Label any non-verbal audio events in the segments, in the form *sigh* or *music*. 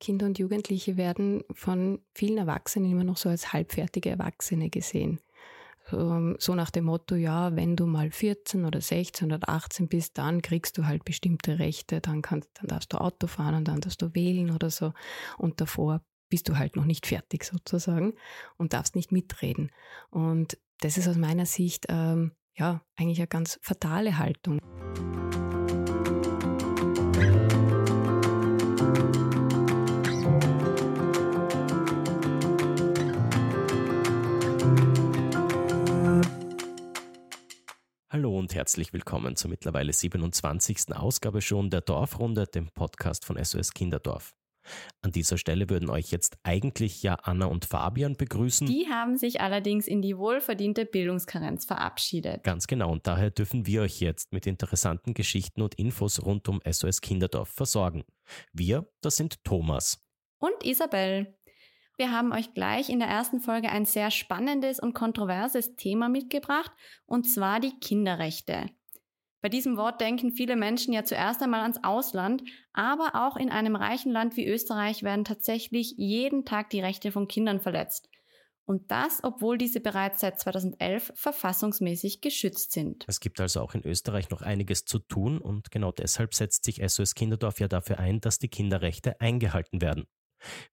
Kinder und Jugendliche werden von vielen Erwachsenen immer noch so als halbfertige Erwachsene gesehen. So nach dem Motto, ja, wenn du mal 14 oder 16 oder 18 bist, dann kriegst du halt bestimmte Rechte, dann kannst, dann darfst du Auto fahren und dann darfst du wählen oder so. Und davor bist du halt noch nicht fertig sozusagen und darfst nicht mitreden. Und das ist aus meiner Sicht ähm, ja eigentlich eine ganz fatale Haltung. Und herzlich willkommen zur mittlerweile 27. Ausgabe schon der Dorfrunde, dem Podcast von SOS Kinderdorf. An dieser Stelle würden euch jetzt eigentlich ja Anna und Fabian begrüßen. Die haben sich allerdings in die wohlverdiente Bildungskarenz verabschiedet. Ganz genau, und daher dürfen wir euch jetzt mit interessanten Geschichten und Infos rund um SOS Kinderdorf versorgen. Wir, das sind Thomas. Und Isabel. Wir haben euch gleich in der ersten Folge ein sehr spannendes und kontroverses Thema mitgebracht, und zwar die Kinderrechte. Bei diesem Wort denken viele Menschen ja zuerst einmal ans Ausland, aber auch in einem reichen Land wie Österreich werden tatsächlich jeden Tag die Rechte von Kindern verletzt. Und das, obwohl diese bereits seit 2011 verfassungsmäßig geschützt sind. Es gibt also auch in Österreich noch einiges zu tun und genau deshalb setzt sich SOS Kinderdorf ja dafür ein, dass die Kinderrechte eingehalten werden.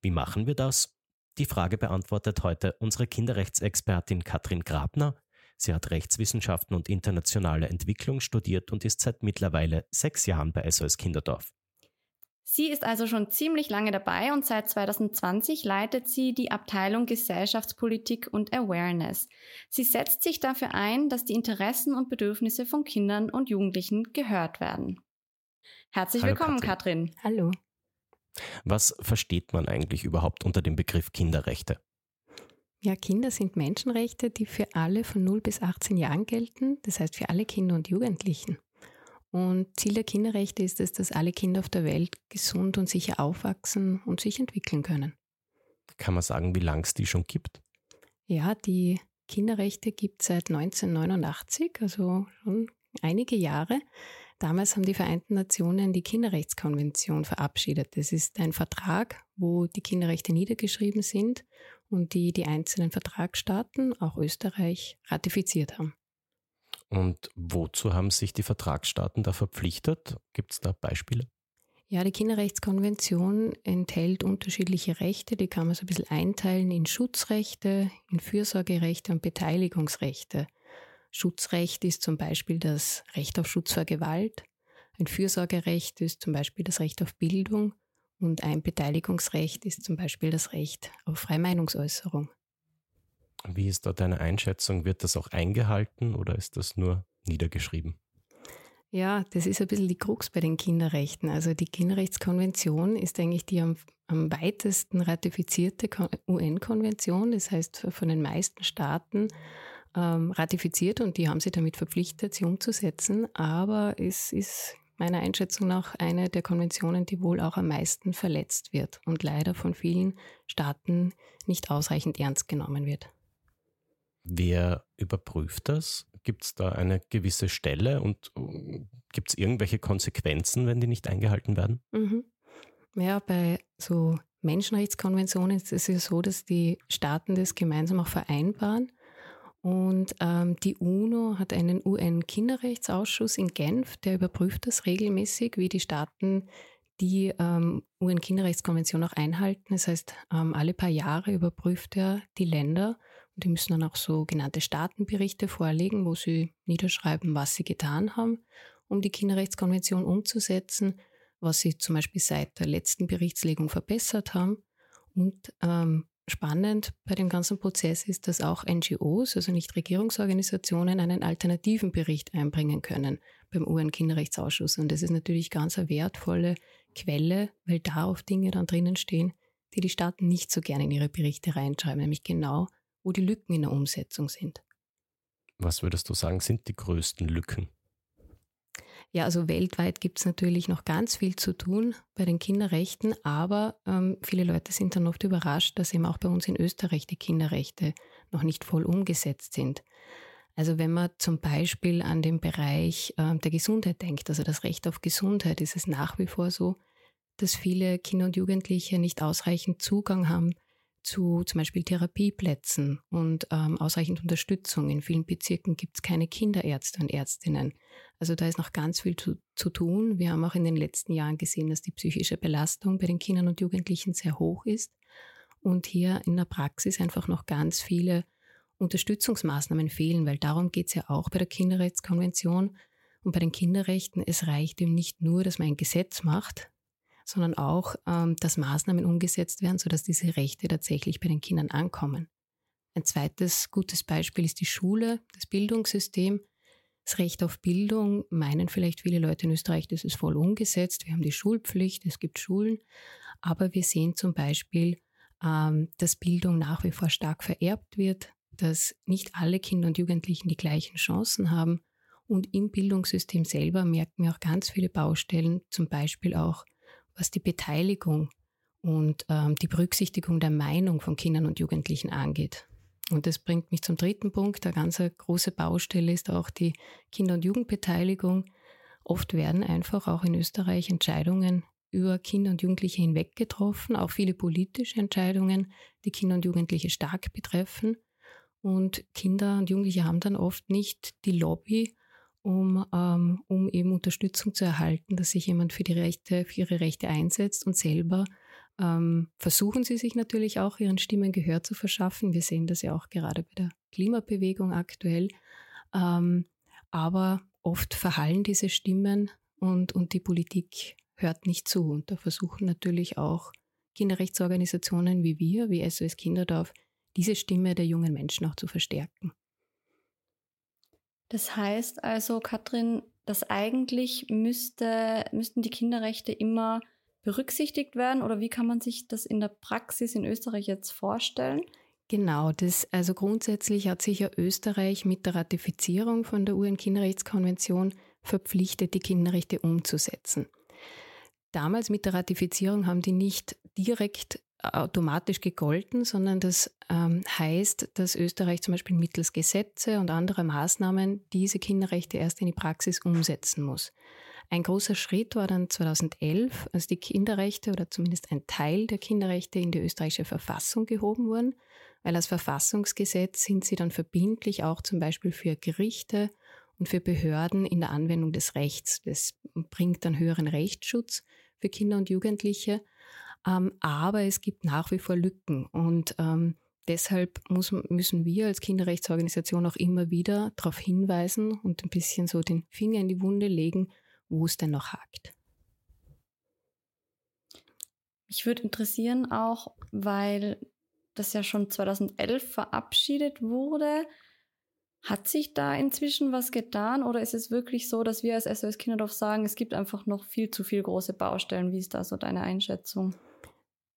Wie machen wir das? Die Frage beantwortet heute unsere Kinderrechtsexpertin Katrin Grabner. Sie hat Rechtswissenschaften und internationale Entwicklung studiert und ist seit mittlerweile sechs Jahren bei SOS Kinderdorf. Sie ist also schon ziemlich lange dabei und seit 2020 leitet sie die Abteilung Gesellschaftspolitik und Awareness. Sie setzt sich dafür ein, dass die Interessen und Bedürfnisse von Kindern und Jugendlichen gehört werden. Herzlich Hallo, willkommen, Katrin. Katrin. Hallo. Was versteht man eigentlich überhaupt unter dem Begriff Kinderrechte? Ja, Kinder sind Menschenrechte, die für alle von 0 bis 18 Jahren gelten, das heißt für alle Kinder und Jugendlichen. Und Ziel der Kinderrechte ist es, dass alle Kinder auf der Welt gesund und sicher aufwachsen und sich entwickeln können. Kann man sagen, wie lange es die schon gibt? Ja, die Kinderrechte gibt es seit 1989, also schon einige Jahre. Damals haben die Vereinten Nationen die Kinderrechtskonvention verabschiedet. Das ist ein Vertrag, wo die Kinderrechte niedergeschrieben sind und die die einzelnen Vertragsstaaten, auch Österreich, ratifiziert haben. Und wozu haben sich die Vertragsstaaten da verpflichtet? Gibt es da Beispiele? Ja, die Kinderrechtskonvention enthält unterschiedliche Rechte. Die kann man so ein bisschen einteilen in Schutzrechte, in Fürsorgerechte und Beteiligungsrechte. Schutzrecht ist zum Beispiel das Recht auf Schutz vor Gewalt. Ein Fürsorgerecht ist zum Beispiel das Recht auf Bildung. Und ein Beteiligungsrecht ist zum Beispiel das Recht auf freie Meinungsäußerung. Wie ist da deine Einschätzung? Wird das auch eingehalten oder ist das nur niedergeschrieben? Ja, das ist ein bisschen die Krux bei den Kinderrechten. Also die Kinderrechtskonvention ist eigentlich die am, am weitesten ratifizierte UN-Konvention, das heißt von den meisten Staaten ähm, ratifiziert und die haben sich damit verpflichtet, sie umzusetzen. Aber es ist meiner Einschätzung nach eine der Konventionen, die wohl auch am meisten verletzt wird und leider von vielen Staaten nicht ausreichend ernst genommen wird. Wer überprüft das? Gibt es da eine gewisse Stelle und äh, gibt es irgendwelche Konsequenzen, wenn die nicht eingehalten werden? Mhm. Ja, bei so Menschenrechtskonventionen ist es ja so, dass die Staaten das gemeinsam auch vereinbaren und ähm, die UNO hat einen UN-Kinderrechtsausschuss in Genf, der überprüft das regelmäßig, wie die Staaten die ähm, UN-Kinderrechtskonvention auch einhalten. Das heißt, ähm, alle paar Jahre überprüft er die Länder und die müssen dann auch sogenannte Staatenberichte vorlegen, wo sie niederschreiben, was sie getan haben, um die Kinderrechtskonvention umzusetzen, was sie zum Beispiel seit der letzten Berichtslegung verbessert haben und ähm, Spannend bei dem ganzen Prozess ist, dass auch NGOs, also Nichtregierungsorganisationen, einen alternativen Bericht einbringen können beim UN-Kinderrechtsausschuss. Und das ist natürlich ganz eine wertvolle Quelle, weil da oft Dinge dann drinnen stehen, die die Staaten nicht so gerne in ihre Berichte reinschreiben, nämlich genau, wo die Lücken in der Umsetzung sind. Was würdest du sagen, sind die größten Lücken? Ja, also weltweit gibt es natürlich noch ganz viel zu tun bei den Kinderrechten, aber ähm, viele Leute sind dann oft überrascht, dass eben auch bei uns in Österreich die Kinderrechte noch nicht voll umgesetzt sind. Also wenn man zum Beispiel an den Bereich äh, der Gesundheit denkt, also das Recht auf Gesundheit, ist es nach wie vor so, dass viele Kinder und Jugendliche nicht ausreichend Zugang haben zu zum Beispiel Therapieplätzen und ähm, ausreichend Unterstützung. In vielen Bezirken gibt es keine Kinderärzte und Ärztinnen. Also da ist noch ganz viel zu, zu tun. Wir haben auch in den letzten Jahren gesehen, dass die psychische Belastung bei den Kindern und Jugendlichen sehr hoch ist und hier in der Praxis einfach noch ganz viele Unterstützungsmaßnahmen fehlen, weil darum geht es ja auch bei der Kinderrechtskonvention und bei den Kinderrechten. Es reicht eben nicht nur, dass man ein Gesetz macht, sondern auch, ähm, dass Maßnahmen umgesetzt werden, sodass diese Rechte tatsächlich bei den Kindern ankommen. Ein zweites gutes Beispiel ist die Schule, das Bildungssystem. Das Recht auf Bildung meinen vielleicht viele Leute in Österreich, das ist voll umgesetzt. Wir haben die Schulpflicht, es gibt Schulen. Aber wir sehen zum Beispiel, ähm, dass Bildung nach wie vor stark vererbt wird, dass nicht alle Kinder und Jugendlichen die gleichen Chancen haben. Und im Bildungssystem selber merken wir auch ganz viele Baustellen, zum Beispiel auch was die Beteiligung und ähm, die Berücksichtigung der Meinung von Kindern und Jugendlichen angeht. Und das bringt mich zum dritten Punkt. Eine ganz große Baustelle ist auch die Kinder- und Jugendbeteiligung. Oft werden einfach auch in Österreich Entscheidungen über Kinder und Jugendliche hinweg getroffen, auch viele politische Entscheidungen, die Kinder und Jugendliche stark betreffen. Und Kinder und Jugendliche haben dann oft nicht die Lobby um, ähm, um eben Unterstützung zu erhalten, dass sich jemand für die Rechte, für ihre Rechte einsetzt und selber ähm, versuchen sie sich natürlich auch ihren Stimmen Gehör zu verschaffen. Wir sehen das ja auch gerade bei der Klimabewegung aktuell. Ähm, aber oft verhallen diese Stimmen und, und die Politik hört nicht zu. Und da versuchen natürlich auch Kinderrechtsorganisationen wie wir, wie SOS Kinderdorf, diese Stimme der jungen Menschen auch zu verstärken. Das heißt also, Katrin, dass eigentlich müsste, müssten die Kinderrechte immer berücksichtigt werden oder wie kann man sich das in der Praxis in Österreich jetzt vorstellen? Genau, das, also grundsätzlich hat sich ja Österreich mit der Ratifizierung von der UN-Kinderrechtskonvention verpflichtet, die Kinderrechte umzusetzen. Damals mit der Ratifizierung haben die nicht direkt automatisch gegolten, sondern das ähm, heißt, dass Österreich zum Beispiel mittels Gesetze und anderer Maßnahmen diese Kinderrechte erst in die Praxis umsetzen muss. Ein großer Schritt war dann 2011, als die Kinderrechte oder zumindest ein Teil der Kinderrechte in die österreichische Verfassung gehoben wurden, weil als Verfassungsgesetz sind sie dann verbindlich auch zum Beispiel für Gerichte und für Behörden in der Anwendung des Rechts. Das bringt dann höheren Rechtsschutz für Kinder und Jugendliche. Ähm, aber es gibt nach wie vor Lücken und ähm, deshalb muss, müssen wir als Kinderrechtsorganisation auch immer wieder darauf hinweisen und ein bisschen so den Finger in die Wunde legen, wo es denn noch hakt. Mich würde interessieren auch, weil das ja schon 2011 verabschiedet wurde, hat sich da inzwischen was getan oder ist es wirklich so, dass wir als SOS Kinderdorf sagen, es gibt einfach noch viel zu viele große Baustellen? Wie ist da so deine Einschätzung?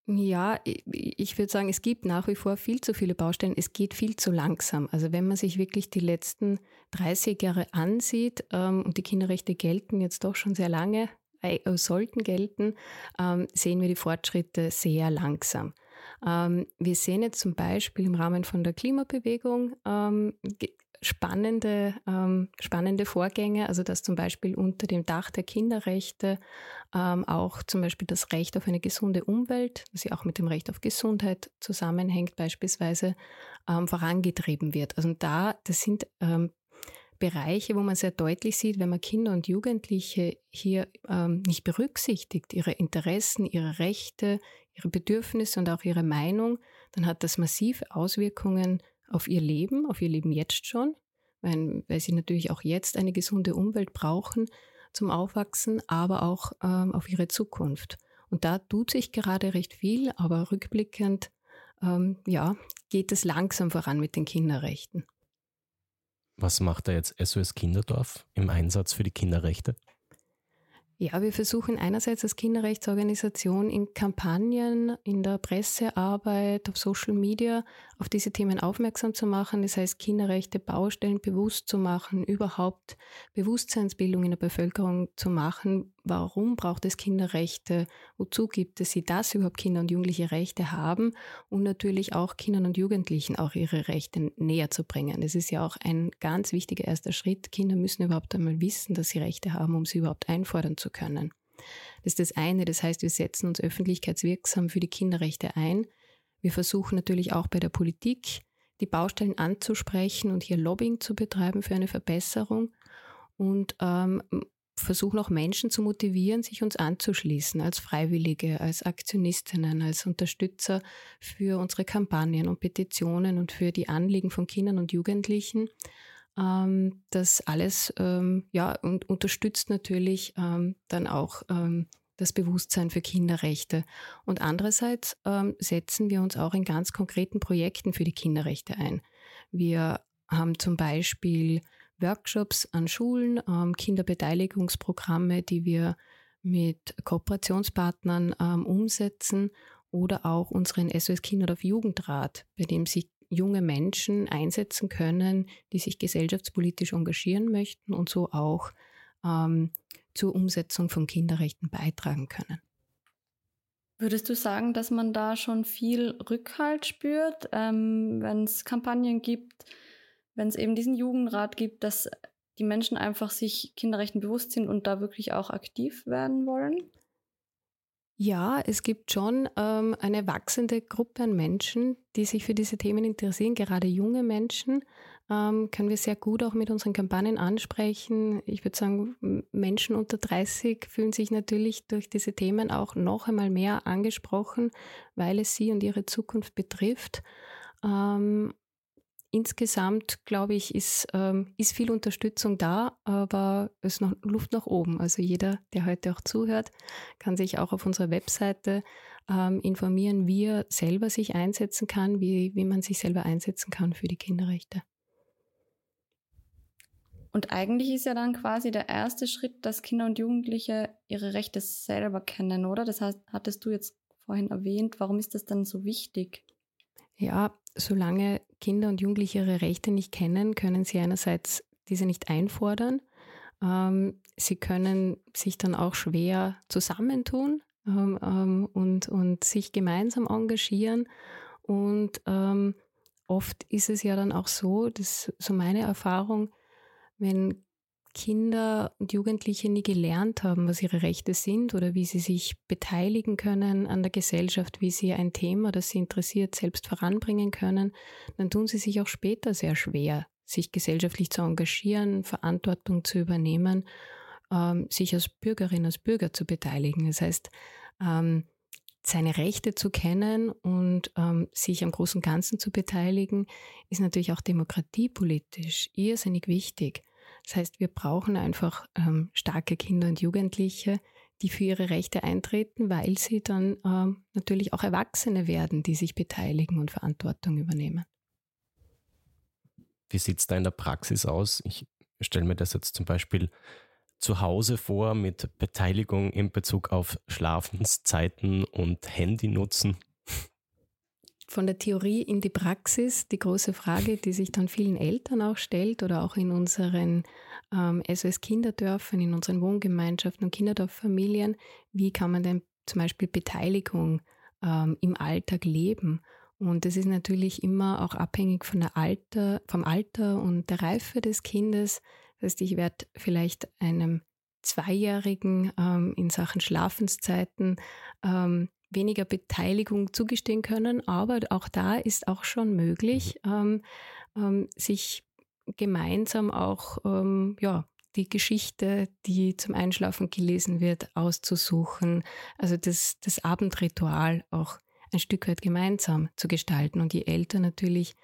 Ja, ich würde sagen, es gibt nach wie vor viel zu viele Baustellen. Es geht viel zu langsam. Also wenn man sich wirklich die letzten 30 Jahre ansieht ähm, und die Kinderrechte gelten jetzt doch schon sehr lange, äh, sollten gelten, ähm, sehen wir die Fortschritte sehr langsam. Ähm, wir sehen jetzt zum Beispiel im Rahmen von der Klimabewegung ähm, spannende, ähm, spannende Vorgänge, also dass zum Beispiel unter dem Dach der Kinderrechte ähm, auch zum Beispiel das Recht auf eine gesunde Umwelt, das ja auch mit dem Recht auf Gesundheit zusammenhängt, beispielsweise ähm, vorangetrieben wird. Also da, das sind ähm, Bereiche, wo man sehr deutlich sieht, wenn man Kinder und Jugendliche hier ähm, nicht berücksichtigt, ihre Interessen, ihre Rechte, ihre Bedürfnisse und auch ihre Meinung, dann hat das massive Auswirkungen auf ihr Leben, auf ihr Leben jetzt schon, weil, weil sie natürlich auch jetzt eine gesunde Umwelt brauchen zum Aufwachsen, aber auch ähm, auf ihre Zukunft. Und da tut sich gerade recht viel, aber rückblickend, ähm, ja, geht es langsam voran mit den Kinderrechten. Was macht da jetzt SOS Kinderdorf im Einsatz für die Kinderrechte? Ja, wir versuchen einerseits als Kinderrechtsorganisation in Kampagnen, in der Pressearbeit, auf Social Media auf diese Themen aufmerksam zu machen. Das heißt, Kinderrechte, Baustellen bewusst zu machen, überhaupt Bewusstseinsbildung in der Bevölkerung zu machen. Warum braucht es Kinderrechte? Wozu gibt es sie, dass überhaupt Kinder und Jugendliche Rechte haben? Und natürlich auch Kindern und Jugendlichen auch ihre Rechte näher zu bringen. Das ist ja auch ein ganz wichtiger erster Schritt. Kinder müssen überhaupt einmal wissen, dass sie Rechte haben, um sie überhaupt einfordern zu können. Das ist das eine. Das heißt, wir setzen uns öffentlichkeitswirksam für die Kinderrechte ein. Wir versuchen natürlich auch bei der Politik die Baustellen anzusprechen und hier Lobbying zu betreiben für eine Verbesserung und ähm, versuchen auch Menschen zu motivieren, sich uns anzuschließen als Freiwillige, als Aktionistinnen, als Unterstützer für unsere Kampagnen und Petitionen und für die Anliegen von Kindern und Jugendlichen. Ähm, das alles ähm, ja, und unterstützt natürlich ähm, dann auch das Bewusstsein für Kinderrechte. Und andererseits setzen wir uns auch in ganz konkreten Projekten für die Kinderrechte ein. Wir haben zum Beispiel Workshops an Schulen, ähm, Kinderbeteiligungsprogramme, die wir mit Kooperationspartnern ähm, umsetzen oder auch unseren SOS Kinderdorf Jugendrat, bei dem sich junge Menschen einsetzen können, die sich gesellschaftspolitisch engagieren möchten und so auch ähm, zur Umsetzung von Kinderrechten beitragen können. Würdest du sagen, dass man da schon viel Rückhalt spürt, ähm, wenn es Kampagnen gibt, wenn es eben diesen Jugendrat gibt, dass die Menschen einfach sich Kinderrechten bewusst sind und da wirklich auch aktiv werden wollen? Ja, es gibt schon ähm, eine wachsende Gruppe an Menschen, die sich für diese Themen interessieren, gerade junge Menschen. Ähm, können wir sehr gut auch mit unseren Kampagnen ansprechen. Ich würde sagen, Menschen unter 30 fühlen sich natürlich durch diese Themen auch noch einmal mehr angesprochen, weil es sie und ihre Zukunft betrifft. Ähm, insgesamt, glaube ich, ist, ähm, ist viel Unterstützung da, aber es ist noch Luft nach oben. Also jeder, der heute auch zuhört, kann sich auch auf unserer Webseite ähm, informieren, wie er selber sich einsetzen kann, wie, wie man sich selber einsetzen kann für die Kinderrechte. Und eigentlich ist ja dann quasi der erste Schritt, dass Kinder und Jugendliche ihre Rechte selber kennen, oder? Das heißt, hattest du jetzt vorhin erwähnt, warum ist das dann so wichtig? Ja, solange Kinder und Jugendliche ihre Rechte nicht kennen, können sie einerseits diese nicht einfordern. Ähm, sie können sich dann auch schwer zusammentun ähm, ähm, und, und sich gemeinsam engagieren. Und ähm, oft ist es ja dann auch so, dass so meine Erfahrung, wenn Kinder und Jugendliche nie gelernt haben, was ihre Rechte sind oder wie sie sich beteiligen können an der Gesellschaft, wie sie ein Thema, das sie interessiert, selbst voranbringen können, dann tun sie sich auch später sehr schwer, sich gesellschaftlich zu engagieren, Verantwortung zu übernehmen, ähm, sich als Bürgerin, als Bürger zu beteiligen. Das heißt, ähm, seine Rechte zu kennen und ähm, sich am großen Ganzen zu beteiligen, ist natürlich auch demokratiepolitisch irrsinnig wichtig. Das heißt, wir brauchen einfach ähm, starke Kinder und Jugendliche, die für ihre Rechte eintreten, weil sie dann ähm, natürlich auch Erwachsene werden, die sich beteiligen und Verantwortung übernehmen. Wie sieht es da in der Praxis aus? Ich stelle mir das jetzt zum Beispiel zu Hause vor mit Beteiligung in Bezug auf Schlafenszeiten und Handynutzen von der Theorie in die Praxis die große Frage, die sich dann vielen Eltern auch stellt oder auch in unseren ähm, SOS-Kinderdörfern, in unseren Wohngemeinschaften und Kinderdorffamilien, wie kann man denn zum Beispiel Beteiligung ähm, im Alltag leben? Und das ist natürlich immer auch abhängig von der Alter, vom Alter und der Reife des Kindes. Das heißt, ich werde vielleicht einem Zweijährigen ähm, in Sachen Schlafenszeiten ähm, weniger Beteiligung zugestehen können, aber auch da ist auch schon möglich, mhm. ähm, ähm, sich gemeinsam auch ähm, ja, die Geschichte, die zum Einschlafen gelesen wird, auszusuchen. Also das, das Abendritual auch ein Stück weit gemeinsam zu gestalten. Und je älter natürlich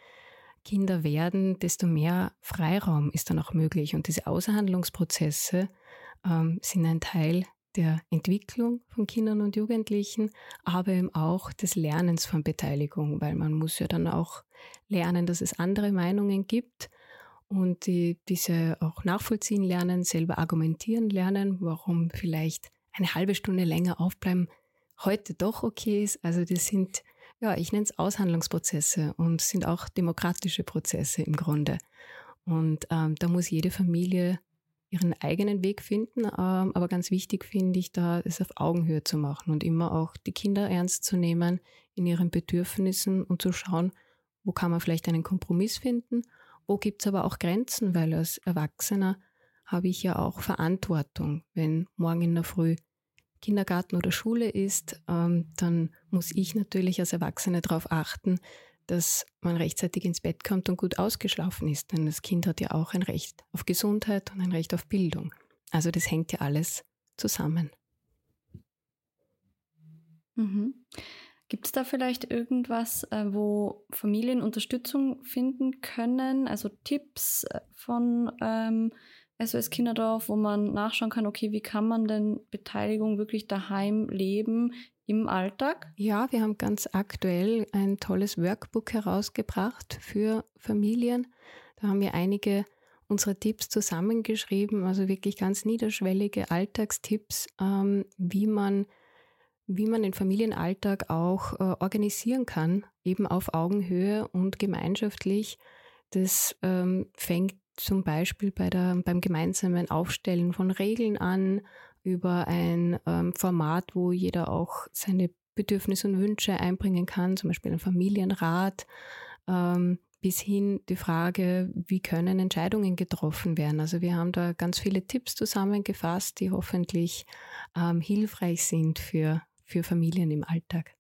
Kinder werden, desto mehr Freiraum ist dann auch möglich. Und diese Aushandlungsprozesse ähm, sind ein Teil der Entwicklung von Kindern und Jugendlichen, aber eben auch des Lernens von Beteiligung, weil man muss ja dann auch lernen, dass es andere Meinungen gibt und die, diese auch nachvollziehen lernen, selber argumentieren lernen, warum vielleicht eine halbe Stunde länger aufbleiben heute doch okay ist. Also das sind, ja, ich nenne es Aushandlungsprozesse und sind auch demokratische Prozesse im Grunde. Und ähm, da muss jede Familie ihren eigenen Weg finden. Ähm, aber ganz wichtig finde ich da, es auf Augenhöhe zu machen und immer auch die Kinder ernst zu nehmen in ihren Bedürfnissen und zu schauen, wo kann man vielleicht einen Kompromiss finden, wo gibt es aber auch Grenzen, weil als Erwachsener habe ich ja auch Verantwortung, wenn morgen in der Früh Kindergarten oder Schule ist, ähm, dann muss ich natürlich als Erwachsene darauf achten, dass man rechtzeitig ins Bett kommt und gut ausgeschlafen ist. Denn das Kind hat ja auch ein Recht auf Gesundheit und ein Recht auf Bildung. Also das hängt ja alles zusammen. Mhm. Gibt es da vielleicht irgendwas, äh, wo Familien Unterstützung finden können? Also Tipps äh, von ähm, SOS Kinderdorf, wo man nachschauen kann, okay, wie kann man denn Beteiligung wirklich daheim leben im Alltag? Ja, wir haben ganz aktuell ein tolles Workbook herausgebracht für Familien. Da haben wir einige unserer Tipps zusammengeschrieben, also wirklich ganz niederschwellige Alltagstipps, ähm, wie man wie man den Familienalltag auch äh, organisieren kann, eben auf Augenhöhe und gemeinschaftlich. Das ähm, fängt zum Beispiel bei der, beim gemeinsamen Aufstellen von Regeln an, über ein ähm, Format, wo jeder auch seine Bedürfnisse und Wünsche einbringen kann, zum Beispiel ein Familienrat, ähm, bis hin die Frage, wie können Entscheidungen getroffen werden. Also wir haben da ganz viele Tipps zusammengefasst, die hoffentlich ähm, hilfreich sind für für Familien im Alltag.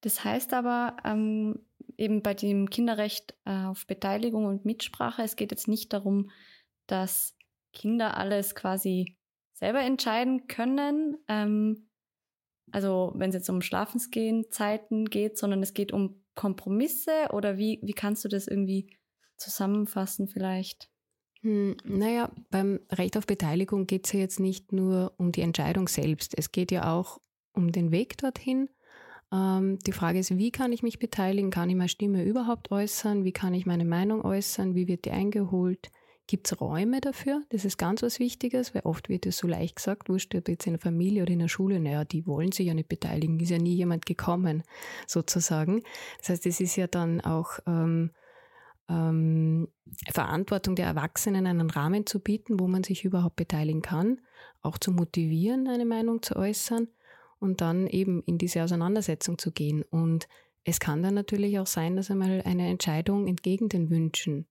Das heißt aber ähm, eben bei dem Kinderrecht äh, auf Beteiligung und Mitsprache, es geht jetzt nicht darum, dass Kinder alles quasi selber entscheiden können. Ähm, also wenn es jetzt um Schlafensgehen Zeiten geht, sondern es geht um Kompromisse oder wie, wie kannst du das irgendwie zusammenfassen vielleicht? Hm, naja, beim Recht auf Beteiligung geht es ja jetzt nicht nur um die Entscheidung selbst. Es geht ja auch um den Weg dorthin. Ähm, die Frage ist, wie kann ich mich beteiligen? Kann ich meine Stimme überhaupt äußern? Wie kann ich meine Meinung äußern? Wie wird die eingeholt? Gibt es Räume dafür? Das ist ganz was Wichtiges, weil oft wird es so leicht gesagt, wurscht, ob jetzt in der Familie oder in der Schule, naja, die wollen sich ja nicht beteiligen, ist ja nie jemand gekommen, sozusagen. Das heißt, es ist ja dann auch ähm, ähm, Verantwortung der Erwachsenen einen Rahmen zu bieten, wo man sich überhaupt beteiligen kann, auch zu motivieren, eine Meinung zu äußern und dann eben in diese Auseinandersetzung zu gehen. Und es kann dann natürlich auch sein, dass einmal eine Entscheidung entgegen den Wünschen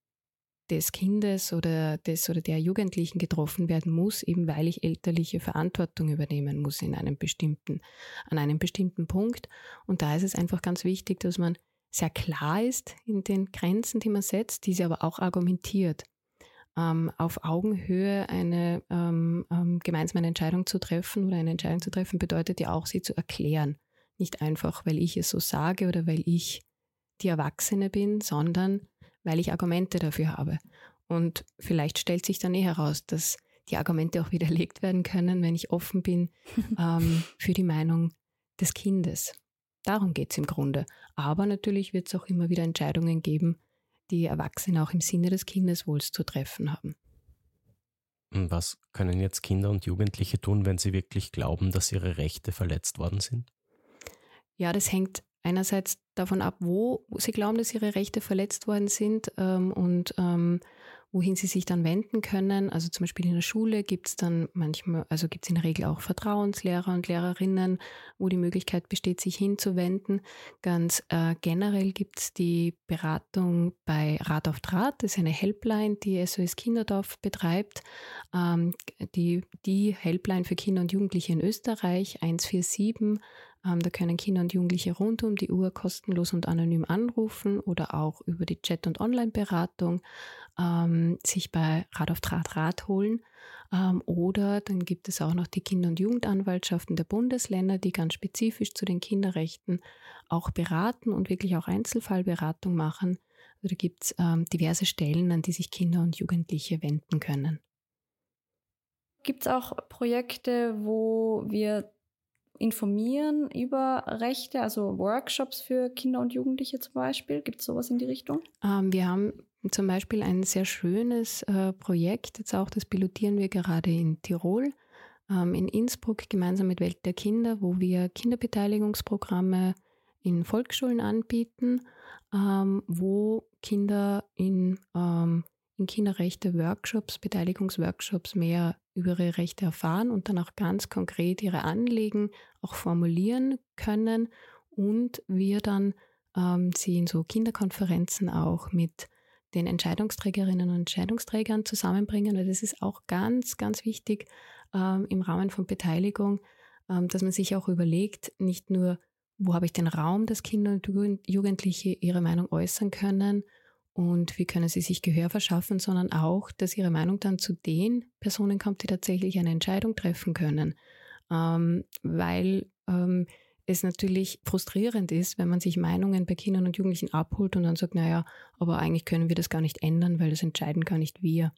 des Kindes oder des oder der Jugendlichen getroffen werden muss, eben weil ich elterliche Verantwortung übernehmen muss in einem bestimmten, an einem bestimmten Punkt. Und da ist es einfach ganz wichtig, dass man sehr klar ist in den Grenzen, die man setzt, die sie aber auch argumentiert. Ähm, auf Augenhöhe eine ähm, ähm, gemeinsame Entscheidung zu treffen oder eine Entscheidung zu treffen, bedeutet ja auch, sie zu erklären. Nicht einfach, weil ich es so sage oder weil ich die Erwachsene bin, sondern weil ich Argumente dafür habe. Und vielleicht stellt sich dann eh heraus, dass die Argumente auch widerlegt werden können, wenn ich offen bin *laughs* ähm, für die Meinung des Kindes. Darum geht es im Grunde. Aber natürlich wird es auch immer wieder Entscheidungen geben, die Erwachsene auch im Sinne des Kindeswohls zu treffen haben. Was können jetzt Kinder und Jugendliche tun, wenn sie wirklich glauben, dass ihre Rechte verletzt worden sind? Ja, das hängt einerseits davon ab, wo sie glauben, dass ihre Rechte verletzt worden sind ähm, und ähm, wohin sie sich dann wenden können. Also zum Beispiel in der Schule gibt es dann manchmal, also gibt es in der Regel auch Vertrauenslehrer und Lehrerinnen, wo die Möglichkeit besteht, sich hinzuwenden. Ganz äh, generell gibt es die Beratung bei Rat auf Draht. Das ist eine Helpline, die SOS Kinderdorf betreibt. Ähm, die, die Helpline für Kinder und Jugendliche in Österreich 147 ähm, da können Kinder und Jugendliche rund um die Uhr kostenlos und anonym anrufen oder auch über die Chat- und Online-Beratung ähm, sich bei Rat auf Draht Rat holen. Ähm, oder dann gibt es auch noch die Kinder- und Jugendanwaltschaften der Bundesländer, die ganz spezifisch zu den Kinderrechten auch beraten und wirklich auch Einzelfallberatung machen. Also da gibt es ähm, diverse Stellen, an die sich Kinder und Jugendliche wenden können. Gibt es auch Projekte, wo wir informieren über Rechte, also Workshops für Kinder und Jugendliche zum Beispiel? Gibt es sowas in die Richtung? Ähm, wir haben zum Beispiel ein sehr schönes äh, Projekt, jetzt auch das pilotieren wir gerade in Tirol, ähm, in Innsbruck gemeinsam mit Welt der Kinder, wo wir Kinderbeteiligungsprogramme in Volksschulen anbieten, ähm, wo Kinder in, ähm, in Kinderrechte-Workshops, Beteiligungsworkshops mehr über ihre Rechte erfahren und dann auch ganz konkret ihre Anliegen auch formulieren können und wir dann ähm, sie in so Kinderkonferenzen auch mit den Entscheidungsträgerinnen und Entscheidungsträgern zusammenbringen, weil das ist auch ganz, ganz wichtig, ähm, im Rahmen von Beteiligung, ähm, dass man sich auch überlegt, nicht nur, wo habe ich den Raum, dass Kinder und Jugendliche ihre Meinung äußern können und wie können sie sich Gehör verschaffen, sondern auch, dass ihre Meinung dann zu den Personen kommt, die tatsächlich eine Entscheidung treffen können. Ähm, weil ähm, es natürlich frustrierend ist, wenn man sich Meinungen bei Kindern und Jugendlichen abholt und dann sagt, naja, aber eigentlich können wir das gar nicht ändern, weil das entscheiden gar nicht wir.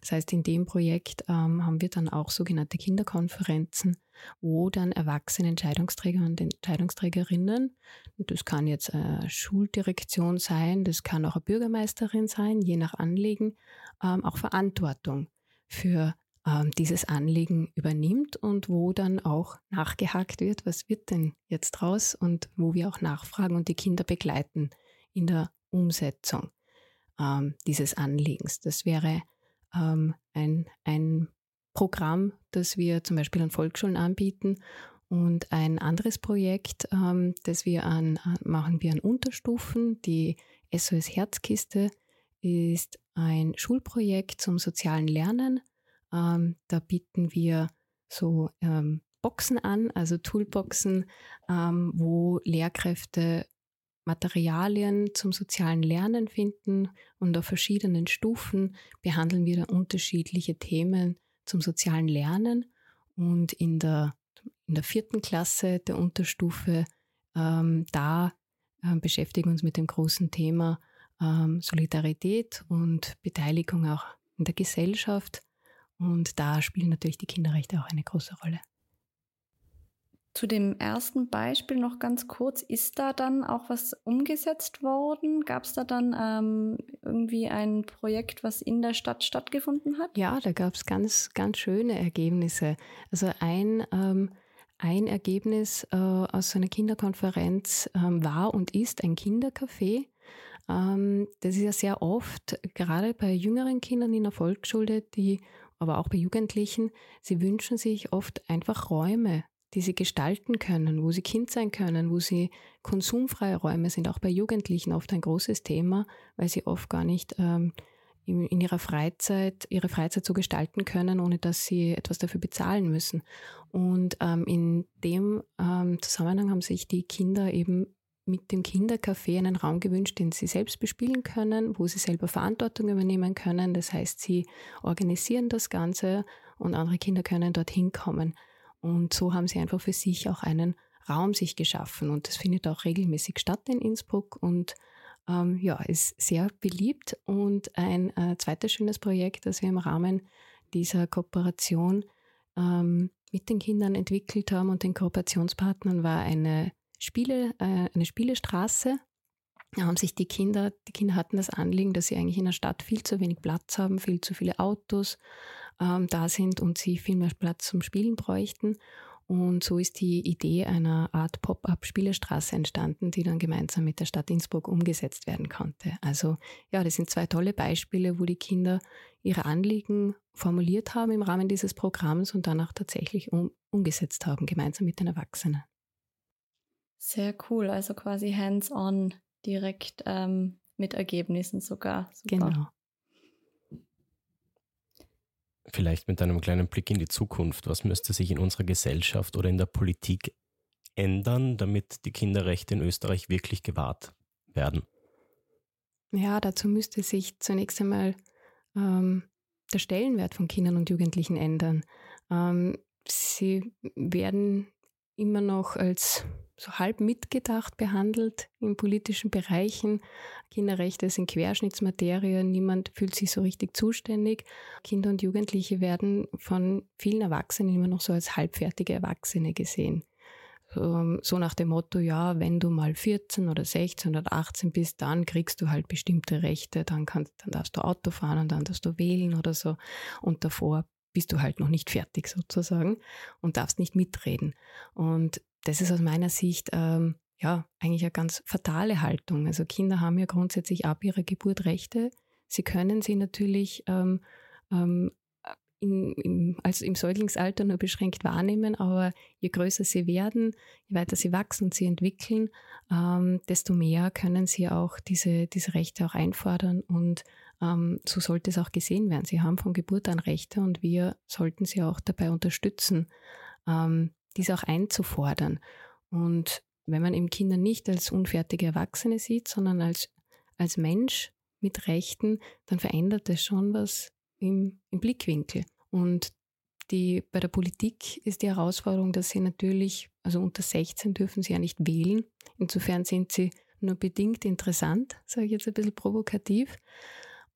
Das heißt, in dem Projekt ähm, haben wir dann auch sogenannte Kinderkonferenzen, wo dann erwachsene Entscheidungsträger und Entscheidungsträgerinnen, das kann jetzt eine Schuldirektion sein, das kann auch eine Bürgermeisterin sein, je nach Anliegen, ähm, auch Verantwortung für ähm, dieses Anliegen übernimmt und wo dann auch nachgehakt wird, was wird denn jetzt draus und wo wir auch nachfragen und die Kinder begleiten in der Umsetzung ähm, dieses Anliegens. Das wäre ähm, ein, ein Programm, das wir zum Beispiel an Volksschulen anbieten. Und ein anderes Projekt, ähm, das wir an, machen wir an Unterstufen. Die SOS Herzkiste ist ein Schulprojekt zum sozialen Lernen. Ähm, da bieten wir so ähm, Boxen an, also Toolboxen, ähm, wo Lehrkräfte Materialien zum sozialen Lernen finden und auf verschiedenen Stufen behandeln wir da unterschiedliche Themen zum sozialen Lernen und in der, in der vierten Klasse der Unterstufe ähm, da äh, beschäftigen wir uns mit dem großen Thema ähm, Solidarität und Beteiligung auch in der Gesellschaft und da spielen natürlich die Kinderrechte auch eine große Rolle. Zu dem ersten Beispiel noch ganz kurz, ist da dann auch was umgesetzt worden? Gab es da dann ähm, irgendwie ein Projekt, was in der Stadt stattgefunden hat? Ja, da gab es ganz, ganz schöne Ergebnisse. Also ein, ähm, ein Ergebnis äh, aus so einer Kinderkonferenz ähm, war und ist ein Kindercafé. Ähm, das ist ja sehr oft, gerade bei jüngeren Kindern in der Volksschule, die aber auch bei Jugendlichen, sie wünschen sich oft einfach Räume, die sie gestalten können, wo sie Kind sein können, wo sie konsumfreie Räume sind, auch bei Jugendlichen oft ein großes Thema, weil sie oft gar nicht ähm, in, ihrer Freizeit, ihre Freizeit so gestalten können, ohne dass sie etwas dafür bezahlen müssen. Und ähm, in dem ähm, Zusammenhang haben sich die Kinder eben mit dem Kindercafé einen Raum gewünscht, den sie selbst bespielen können, wo sie selber Verantwortung übernehmen können. Das heißt, sie organisieren das Ganze und andere Kinder können dorthin kommen. Und so haben sie einfach für sich auch einen Raum sich geschaffen. Und das findet auch regelmäßig statt in Innsbruck und ähm, ja, ist sehr beliebt. Und ein äh, zweites schönes Projekt, das wir im Rahmen dieser Kooperation ähm, mit den Kindern entwickelt haben und den Kooperationspartnern war eine Spiele, äh, eine Spielestraße. Da haben sich die Kinder, die Kinder hatten das Anliegen, dass sie eigentlich in der Stadt viel zu wenig Platz haben, viel zu viele Autos, ähm, da sind und sie viel mehr Platz zum Spielen bräuchten. Und so ist die Idee einer Art Pop-up-Spielestraße entstanden, die dann gemeinsam mit der Stadt Innsbruck umgesetzt werden konnte. Also ja, das sind zwei tolle Beispiele, wo die Kinder ihre Anliegen formuliert haben im Rahmen dieses Programms und dann auch tatsächlich um, umgesetzt haben, gemeinsam mit den Erwachsenen. Sehr cool, also quasi hands-on direkt ähm, mit Ergebnissen sogar. Super. Genau. Vielleicht mit einem kleinen Blick in die Zukunft. Was müsste sich in unserer Gesellschaft oder in der Politik ändern, damit die Kinderrechte in Österreich wirklich gewahrt werden? Ja, dazu müsste sich zunächst einmal ähm, der Stellenwert von Kindern und Jugendlichen ändern. Ähm, sie werden immer noch als so halb mitgedacht behandelt in politischen Bereichen. Kinderrechte sind Querschnittsmaterie, niemand fühlt sich so richtig zuständig. Kinder und Jugendliche werden von vielen Erwachsenen immer noch so als halbfertige Erwachsene gesehen. So nach dem Motto, ja, wenn du mal 14 oder 16 oder 18 bist, dann kriegst du halt bestimmte Rechte, dann, kannst, dann darfst du Auto fahren und dann darfst du wählen oder so. Und davor bist du halt noch nicht fertig sozusagen und darfst nicht mitreden. Und das ist aus meiner Sicht ähm, ja eigentlich eine ganz fatale Haltung. Also Kinder haben ja grundsätzlich ab ihrer Geburt Rechte. Sie können sie natürlich ähm, ähm, in, im, also im Säuglingsalter nur beschränkt wahrnehmen, aber je größer sie werden, je weiter sie wachsen und sie entwickeln, ähm, desto mehr können sie auch diese, diese Rechte auch einfordern und ähm, so sollte es auch gesehen werden. Sie haben von Geburt an Rechte und wir sollten sie auch dabei unterstützen, ähm, dies auch einzufordern. Und wenn man eben Kinder nicht als unfertige Erwachsene sieht, sondern als, als Mensch mit Rechten, dann verändert das schon was im, im Blickwinkel. Und die, bei der Politik ist die Herausforderung, dass sie natürlich, also unter 16 dürfen sie ja nicht wählen. Insofern sind sie nur bedingt interessant, sage ich jetzt ein bisschen provokativ.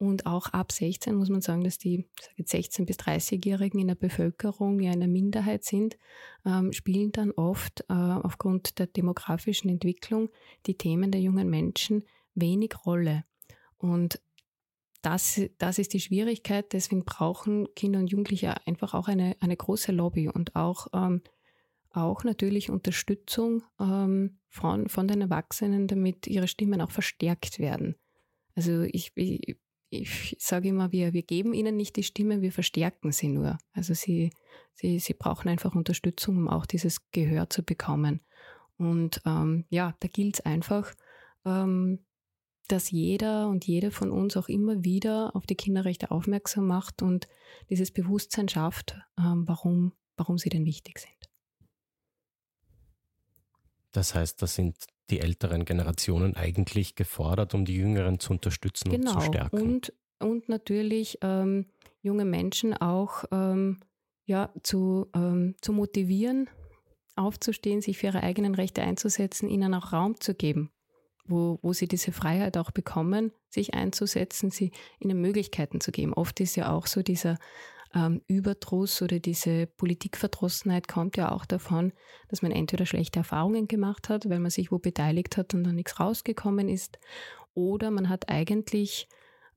Und auch ab 16 muss man sagen, dass die sage jetzt 16 bis 30-Jährigen in der Bevölkerung ja eine Minderheit sind, ähm, spielen dann oft äh, aufgrund der demografischen Entwicklung die Themen der jungen Menschen wenig Rolle. Und das, das ist die Schwierigkeit. Deswegen brauchen Kinder und Jugendliche einfach auch eine, eine große Lobby und auch, ähm, auch natürlich Unterstützung ähm, von, von den Erwachsenen, damit ihre Stimmen auch verstärkt werden. Also ich, ich, ich sage immer, wir, wir geben ihnen nicht die Stimme, wir verstärken sie nur. Also sie, sie, sie brauchen einfach Unterstützung, um auch dieses Gehör zu bekommen. Und ähm, ja, da gilt es einfach, ähm, dass jeder und jede von uns auch immer wieder auf die Kinderrechte aufmerksam macht und dieses Bewusstsein schafft, ähm, warum, warum sie denn wichtig sind. Das heißt, das sind die älteren Generationen eigentlich gefordert, um die Jüngeren zu unterstützen genau. und zu stärken. Und, und natürlich ähm, junge Menschen auch ähm, ja, zu, ähm, zu motivieren, aufzustehen, sich für ihre eigenen Rechte einzusetzen, ihnen auch Raum zu geben, wo, wo sie diese Freiheit auch bekommen, sich einzusetzen, sie ihnen Möglichkeiten zu geben. Oft ist ja auch so dieser ähm, Überdruss oder diese Politikverdrossenheit kommt ja auch davon, dass man entweder schlechte Erfahrungen gemacht hat, weil man sich wo beteiligt hat und dann nichts rausgekommen ist, oder man hat eigentlich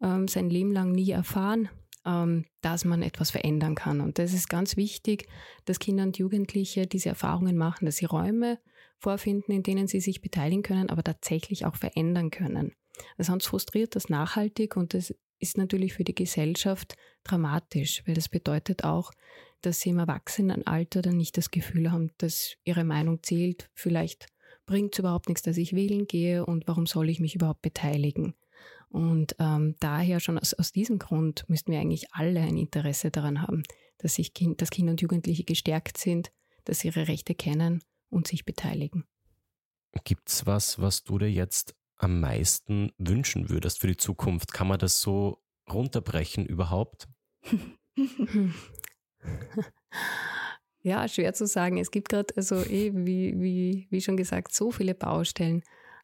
ähm, sein Leben lang nie erfahren, ähm, dass man etwas verändern kann. Und das ist ganz wichtig, dass Kinder und Jugendliche diese Erfahrungen machen, dass sie Räume vorfinden, in denen sie sich beteiligen können, aber tatsächlich auch verändern können. Sonst frustriert das nachhaltig und das ist natürlich für die Gesellschaft dramatisch, weil das bedeutet auch, dass sie im Erwachsenenalter dann nicht das Gefühl haben, dass ihre Meinung zählt. Vielleicht bringt es überhaupt nichts, dass ich wählen gehe und warum soll ich mich überhaupt beteiligen? Und ähm, daher schon aus, aus diesem Grund müssten wir eigentlich alle ein Interesse daran haben, dass, sich kind, dass Kinder und Jugendliche gestärkt sind, dass sie ihre Rechte kennen und sich beteiligen. Gibt es was, was du dir jetzt am meisten wünschen würdest für die Zukunft? Kann man das so runterbrechen überhaupt? *laughs* ja, schwer zu sagen. Es gibt gerade, also eh, wie, wie, wie schon gesagt, so viele Baustellen.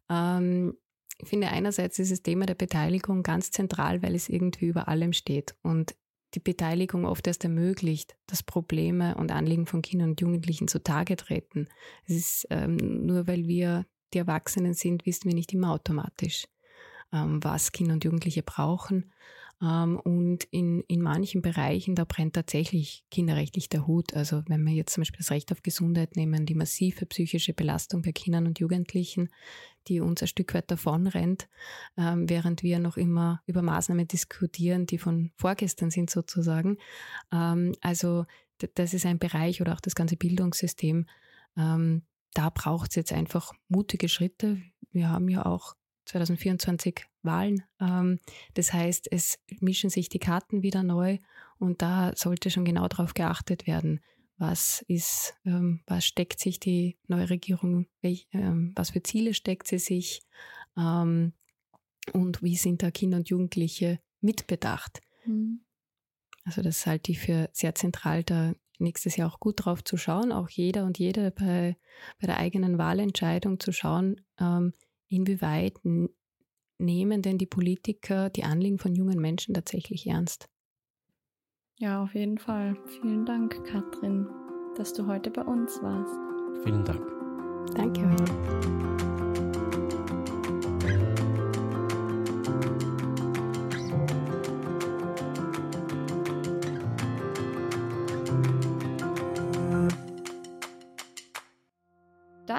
Ähm, ich finde einerseits ist das Thema der Beteiligung ganz zentral, weil es irgendwie über allem steht und die Beteiligung oft erst ermöglicht, dass Probleme und Anliegen von Kindern und Jugendlichen zutage treten. Es ist ähm, nur, weil wir die Erwachsenen sind, wissen wir nicht immer automatisch, ähm, was Kinder und Jugendliche brauchen. Ähm, und in, in manchen Bereichen, da brennt tatsächlich kinderrechtlich der Hut. Also wenn wir jetzt zum Beispiel das Recht auf Gesundheit nehmen, die massive psychische Belastung bei Kindern und Jugendlichen, die uns ein Stück weit davonrennt, ähm, während wir noch immer über Maßnahmen diskutieren, die von vorgestern sind sozusagen. also das ist ein Bereich oder auch das ganze Bildungssystem, da braucht es jetzt einfach mutige Schritte. Wir haben ja auch 2024 Wahlen. Ähm, das heißt, es mischen sich die Karten wieder neu und da sollte schon genau darauf geachtet werden, was ist, ähm, was steckt sich die neue Regierung, ähm, was für Ziele steckt sie sich und wie sind da Kinder und Jugendliche mitbedacht. Mhm. Also das halte ich für sehr zentral, da nächstes Jahr auch gut drauf zu schauen, auch jeder und jede bei, bei der eigenen Wahlentscheidung zu schauen, ähm, inwieweit nehmen denn die Politiker die Anliegen von jungen Menschen tatsächlich ernst. Ja, auf jeden Fall. Vielen Dank, Katrin, dass du heute bei uns warst. Vielen Dank. Danke euch.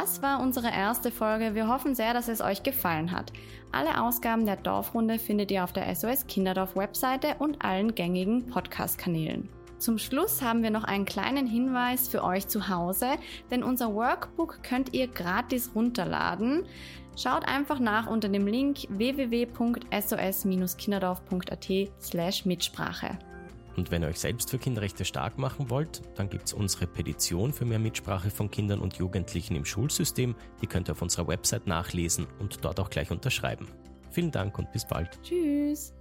Das war unsere erste Folge. Wir hoffen sehr, dass es euch gefallen hat. Alle Ausgaben der Dorfrunde findet ihr auf der SOS Kinderdorf Webseite und allen gängigen Podcast-Kanälen. Zum Schluss haben wir noch einen kleinen Hinweis für euch zu Hause, denn unser Workbook könnt ihr gratis runterladen. Schaut einfach nach unter dem Link www.sos-kinderdorf.at/mitsprache. Und wenn ihr euch selbst für Kinderrechte stark machen wollt, dann gibt es unsere Petition für mehr Mitsprache von Kindern und Jugendlichen im Schulsystem. Die könnt ihr auf unserer Website nachlesen und dort auch gleich unterschreiben. Vielen Dank und bis bald. Tschüss.